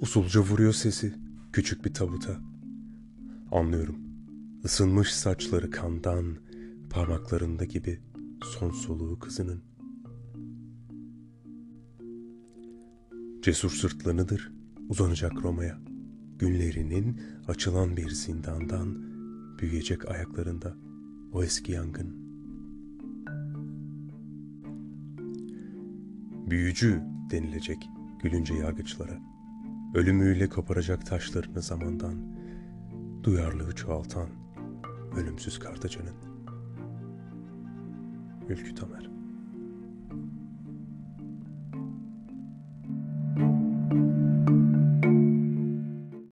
Usulca vuruyor sesi küçük bir tabuta. Anlıyorum. Isınmış saçları kandan, parmaklarında gibi son soluğu kızının. Cesur sırtlanıdır uzanacak Roma'ya. Günlerinin açılan bir zindandan büyüyecek ayaklarında o eski yangın. Büyücü denilecek gülünce yargıçlara. Ölümüyle koparacak taşlarını zamandan, duyarlılığı çoğaltan ölümsüz kartacının. Ülkü Tamer